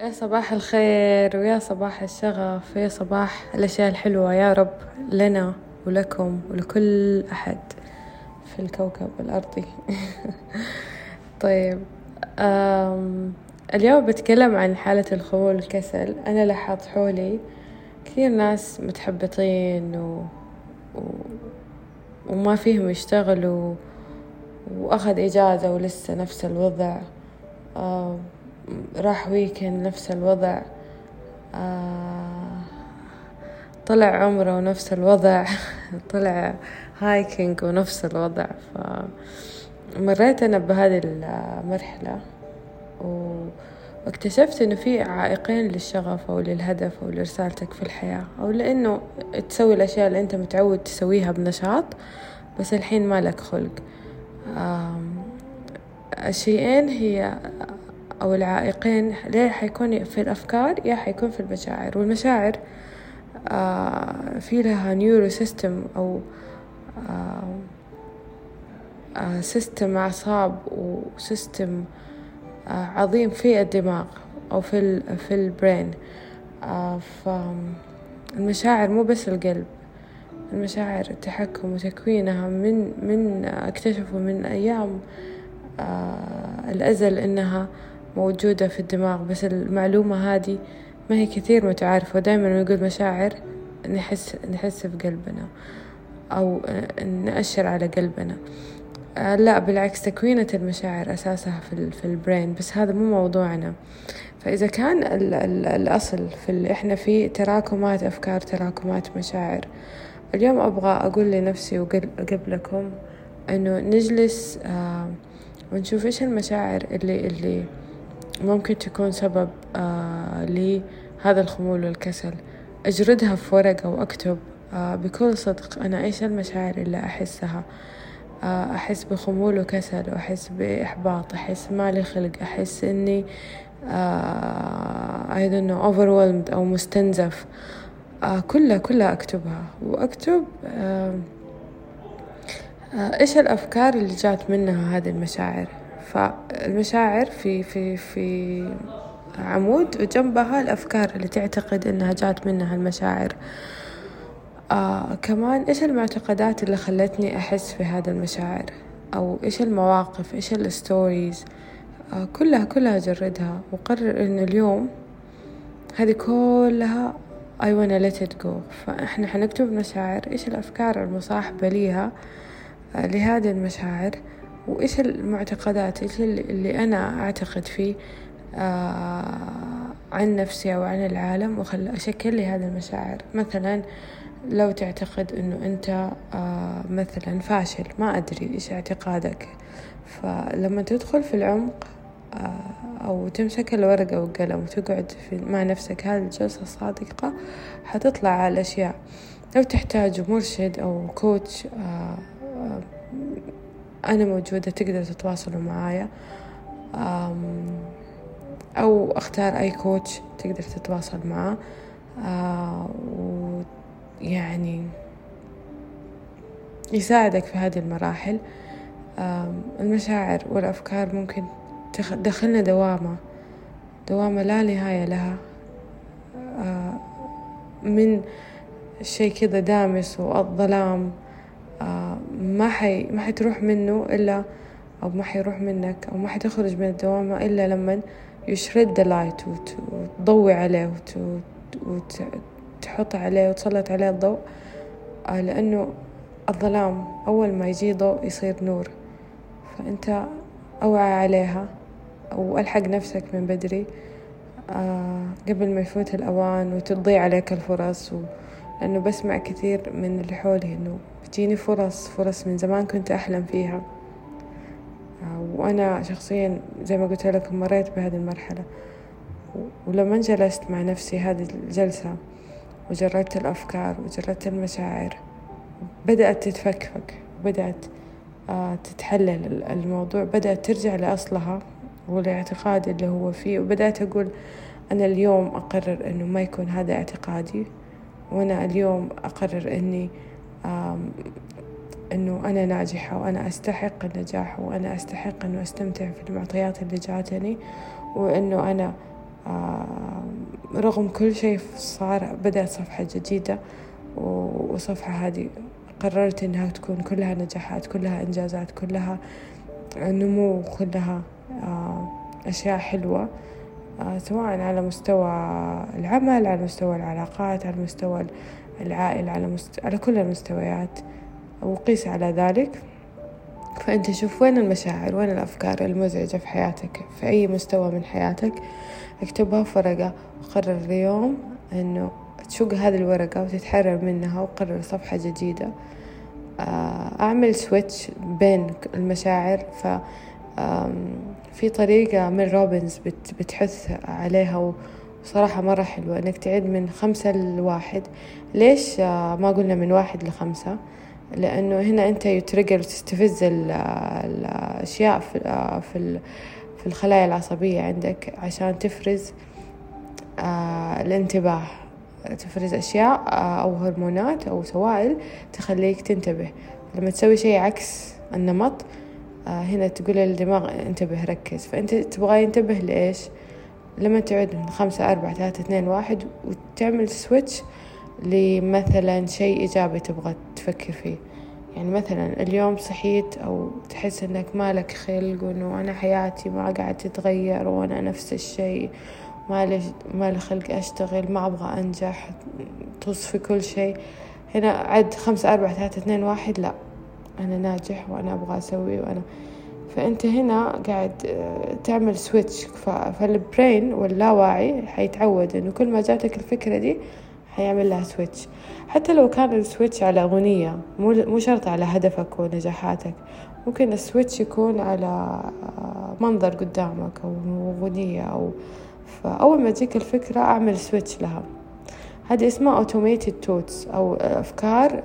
يا صباح الخير ويا صباح الشغف ويا صباح الأشياء الحلوة يا رب لنا ولكم ولكل أحد في الكوكب الأرضي. طيب اليوم بتكلم عن حالة الخمول والكسل أنا لاحظت حولي كثير ناس متحبطين و... و... وما فيهم يشتغلوا وأخذ إجازة ولسه نفس الوضع. راح weekend نفس الوضع. طلع عمره ونفس الوضع. طلع hiking ونفس الوضع. فمريت أنا بهذه المرحلة واكتشفت إنه في عائقين للشغف أو للهدف أو لرسالتك في الحياة أو لإنه تسوي الأشياء اللي أنت متعود تسويها بنشاط بس الحين ما لك خلق. الشيئين هي أو العائقين ليه حيكون في الأفكار يا حيكون في المشاعر والمشاعر آه في لها neuro system أو آه آه system أعصاب و system آه عظيم في الدماغ أو في ال في ال brain آه فالمشاعر مو بس القلب المشاعر التحكم وتكوينها من من أكتشفوا من أيام آه الأزل إنها موجودة في الدماغ بس المعلومة هذه ما هي كثير متعارفة ودائما نقول مشاعر نحس نحس في قلبنا أو نأشر على قلبنا. لا بالعكس تكوينة المشاعر أساسها في, في البرين بس هذا مو موضوعنا. فإذا كان ال ال الأصل في اللي إحنا فيه تراكمات أفكار تراكمات مشاعر. اليوم أبغى أقول لنفسي وقبلكم إنه نجلس آه ونشوف إيش المشاعر اللي اللي ممكن تكون سبب آه لهذا الخمول والكسل. أجردها في ورقة وأكتب آه بكل صدق أنا إيش المشاعر اللي أحسها؟ آه أحس بخمول وكسل وأحس بإحباط أحس مالي خلق أحس إني آه I don't know overwhelmed أو مستنزف. آه كلها كلها أكتبها. وأكتب آه آه إيش الأفكار اللي جات منها هذه المشاعر؟ فالمشاعر في في في عمود وجنبها الأفكار اللي تعتقد إنها جات منها المشاعر. آه كمان إيش المعتقدات اللي خلتني أحس في هذا المشاعر؟ أو إيش المواقف؟ إيش الستوريز؟ آه كلها كلها جردها وقرر إنه اليوم هذه كلها I wanna let it go. فإحنا حنكتب مشاعر إيش الأفكار المصاحبة ليها آه لهذه المشاعر؟ وإيش المعتقدات؟ إيش اللي أنا أعتقد فيه آه عن نفسي أو عن العالم وخل أشكل لي هذه المشاعر. مثلا لو تعتقد إنه أنت آه مثلا فاشل ما أدري إيش اعتقادك. فلما تدخل في العمق آه أو تمسك الورقة والقلم وتقعد في مع نفسك هذه الجلسة الصادقة حتطلع على الأشياء لو تحتاج مرشد أو كوتش أنا موجودة تقدر تتواصلوا معايا. أو أختار أي كوتش تقدر تتواصل معاه. ويعني يساعدك في هذه المراحل. المشاعر والأفكار ممكن تدخلنا دوامة. دوامة لا نهاية لها. من شيء كذا دامس والظلام آه ما حي ما حتروح منه إلا أو ما حيروح منك أو ما حتخرج من الدوامة إلا لما يشرد لايت وتضوي عليه وتحط عليه وتسلط عليه الضوء. آه لأنه الظلام أول ما يجي ضوء يصير نور. فأنت أوعى عليها أو ألحق نفسك من بدري. آه قبل ما يفوت الأوان وتضيع عليك الفرص و... لأنه بسمع كثير من اللي حولي إنه بتجيني فرص فرص من زمان كنت أحلم فيها. وأنا شخصيا زي ما قلت لكم مريت بهذه المرحلة. ولما جلست مع نفسي هذه الجلسة وجردت الأفكار وجردت المشاعر بدأت تتفكفك بدأت تتحلل الموضوع بدأت ترجع لأصلها والاعتقاد اللي هو فيه. وبدأت أقول أنا اليوم أقرر أنه ما يكون هذا اعتقادي وأنا اليوم أقرر أني أنه أنا ناجحة وأنا أستحق النجاح وأنا أستحق أنه أستمتع في المعطيات اللي جاتني وأنه أنا رغم كل شيء صار بدأت صفحة جديدة وصفحة هذه قررت إنها تكون كلها نجاحات كلها إنجازات كلها نمو كلها أشياء حلوة آه، سواء على مستوى العمل على مستوى العلاقات على مستوى العائلة على, مست... على كل المستويات وقيس على ذلك. فأنت شوف وين المشاعر وين الأفكار المزعجة في حياتك. في أي مستوى من حياتك اكتبها في ورقة وقرر اليوم أنه تشق هذه الورقة وتتحرر منها وقرر صفحة جديدة. آه، أعمل switch بين المشاعر. ف في طريقة من روبنز بتحث عليها وصراحة مرة حلوة إنك تعد من خمسة لواحد. ليش؟ آه، ما قلنا من واحد لخمسة. لأنه هنا أنت you trigger تستفز الأشياء في آه، في الخلايا العصبية عندك عشان تفرز الانتباه. تفرز أشياء أو هرمونات أو سوائل تخليك تنتبه. لما تسوي شيء عكس النمط آه، هنا تقول للدماغ انتبه ركز. فأنت تبغى ينتبه لإيش؟ لما تعد من خمسة أربعة ثلاثة اثنين واحد وتعمل سويتش لمثلا شيء إيجابي تبغى تفكر فيه. يعني مثلا اليوم صحيت أو تحس إنك مالك خلق وإنه أنا حياتي ما قاعد تتغير وأنا نفس الشيء مالي مالي خلق أشتغل ما أبغى أنجح طز في كل شيء. هنا عد خمسة أربعة ثلاثة اثنين واحد لا أنا ناجح وأنا أبغى أسوي وأنا فأنت هنا قاعد آه، تعمل switch فال brain واللاواعي حيتعود إنه كل ما جاتك الفكرة دي حيعمل لها switch حتى لو كان ال switch على أغنية مو مو شرط على هدفك ونجاحاتك. ممكن ال switch يكون على آه، منظر قدامك أو أغنية أو فأول ما تجيك الفكرة أعمل switch لها. هذه اسمها automated thoughts أو أفكار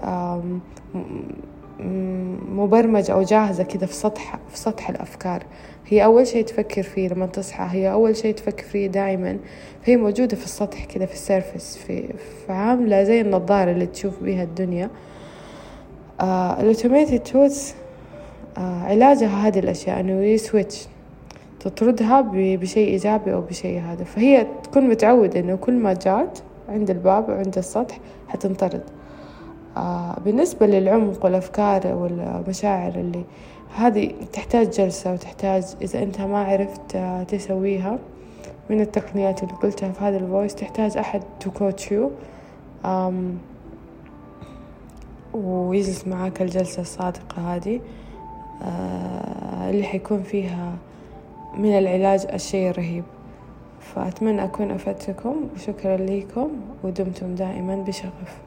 مبرمجة أو جاهزة كذا في سطح في سطح الأفكار. هي أول شيء تفكر فيه لما تصحى هي أول شيء تفكر فيه دائما فهي موجودة في السطح كذا في ال surface في فعاملة زي النظارة اللي تشوف بيها الدنيا. آه ال automated thoughts آه علاجها هذه الأشياء إنه ي switch تطردها بشيء إيجابي أو بشيء هذا. فهي تكون متعودة إنه كل ما جات عند الباب وعند السطح حتنطرد. بالنسبة للعمق والأفكار والمشاعر اللي هذه تحتاج جلسة وتحتاج إذا أنت ما عرفت آه تسويها من التقنيات اللي قلتها في هذا ال voice تحتاج أحد to coach you ويجلس معاك الجلسة الصادقة هذه آه اللي حيكون فيها من العلاج الشيء الرهيب. فأتمنى أكون أفدتكم وشكرا لكم ودمتم دائما بشغف.